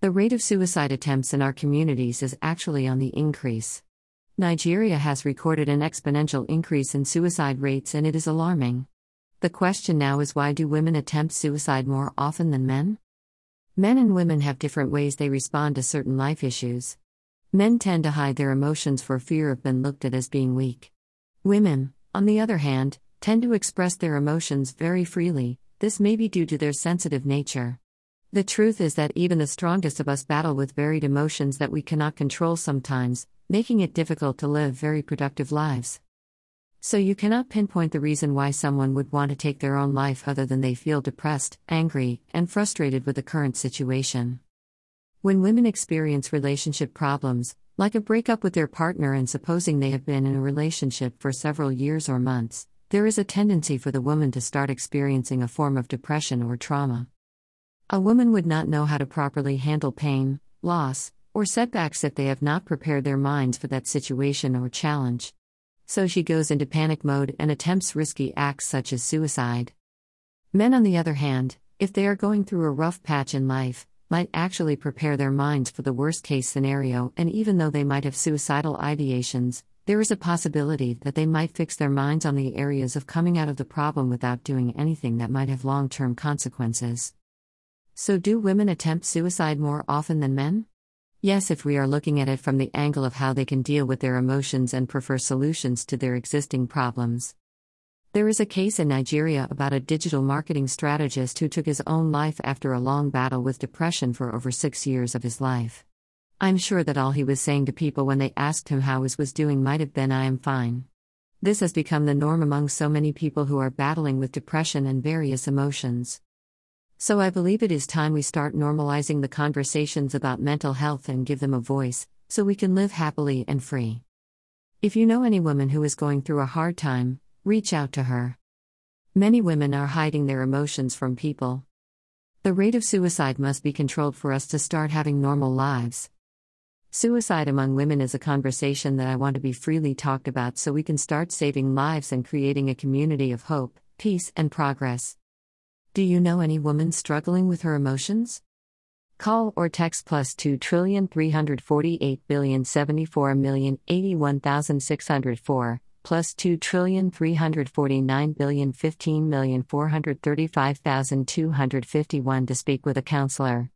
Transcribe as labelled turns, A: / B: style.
A: The rate of suicide attempts in our communities is actually on the increase. Nigeria has recorded an exponential increase in suicide rates and it is alarming. The question now is why do women attempt suicide more often than men? Men and women have different ways they respond to certain life issues. Men tend to hide their emotions for fear of being looked at as being weak. Women, on the other hand, tend to express their emotions very freely, this may be due to their sensitive nature. The truth is that even the strongest of us battle with varied emotions that we cannot control sometimes, making it difficult to live very productive lives. So you cannot pinpoint the reason why someone would want to take their own life other than they feel depressed, angry, and frustrated with the current situation. When women experience relationship problems, like a breakup with their partner and supposing they have been in a relationship for several years or months, there is a tendency for the woman to start experiencing a form of depression or trauma. A woman would not know how to properly handle pain, loss, or setbacks if they have not prepared their minds for that situation or challenge. So she goes into panic mode and attempts risky acts such as suicide. Men, on the other hand, if they are going through a rough patch in life, might actually prepare their minds for the worst case scenario, and even though they might have suicidal ideations, there is a possibility that they might fix their minds on the areas of coming out of the problem without doing anything that might have long term consequences. So, do women attempt suicide more often than men? Yes, if we are looking at it from the angle of how they can deal with their emotions and prefer solutions to their existing problems. There is a case in Nigeria about a digital marketing strategist who took his own life after a long battle with depression for over six years of his life. I'm sure that all he was saying to people when they asked him how he was doing might have been, I am fine. This has become the norm among so many people who are battling with depression and various emotions. So I believe it is time we start normalizing the conversations about mental health and give them a voice, so we can live happily and free. If you know any woman who is going through a hard time, Reach out to her. Many women are hiding their emotions from people. The rate of suicide must be controlled for us to start having normal lives. Suicide among women is a conversation that I want to be freely talked about so we can start saving lives and creating a community of hope, peace, and progress. Do you know any woman struggling with her emotions? Call or text plus 2 trillion 348 billion 74 million 81,604 plus 2 trillion 349 billion 15 million 435,251 to speak with a counselor.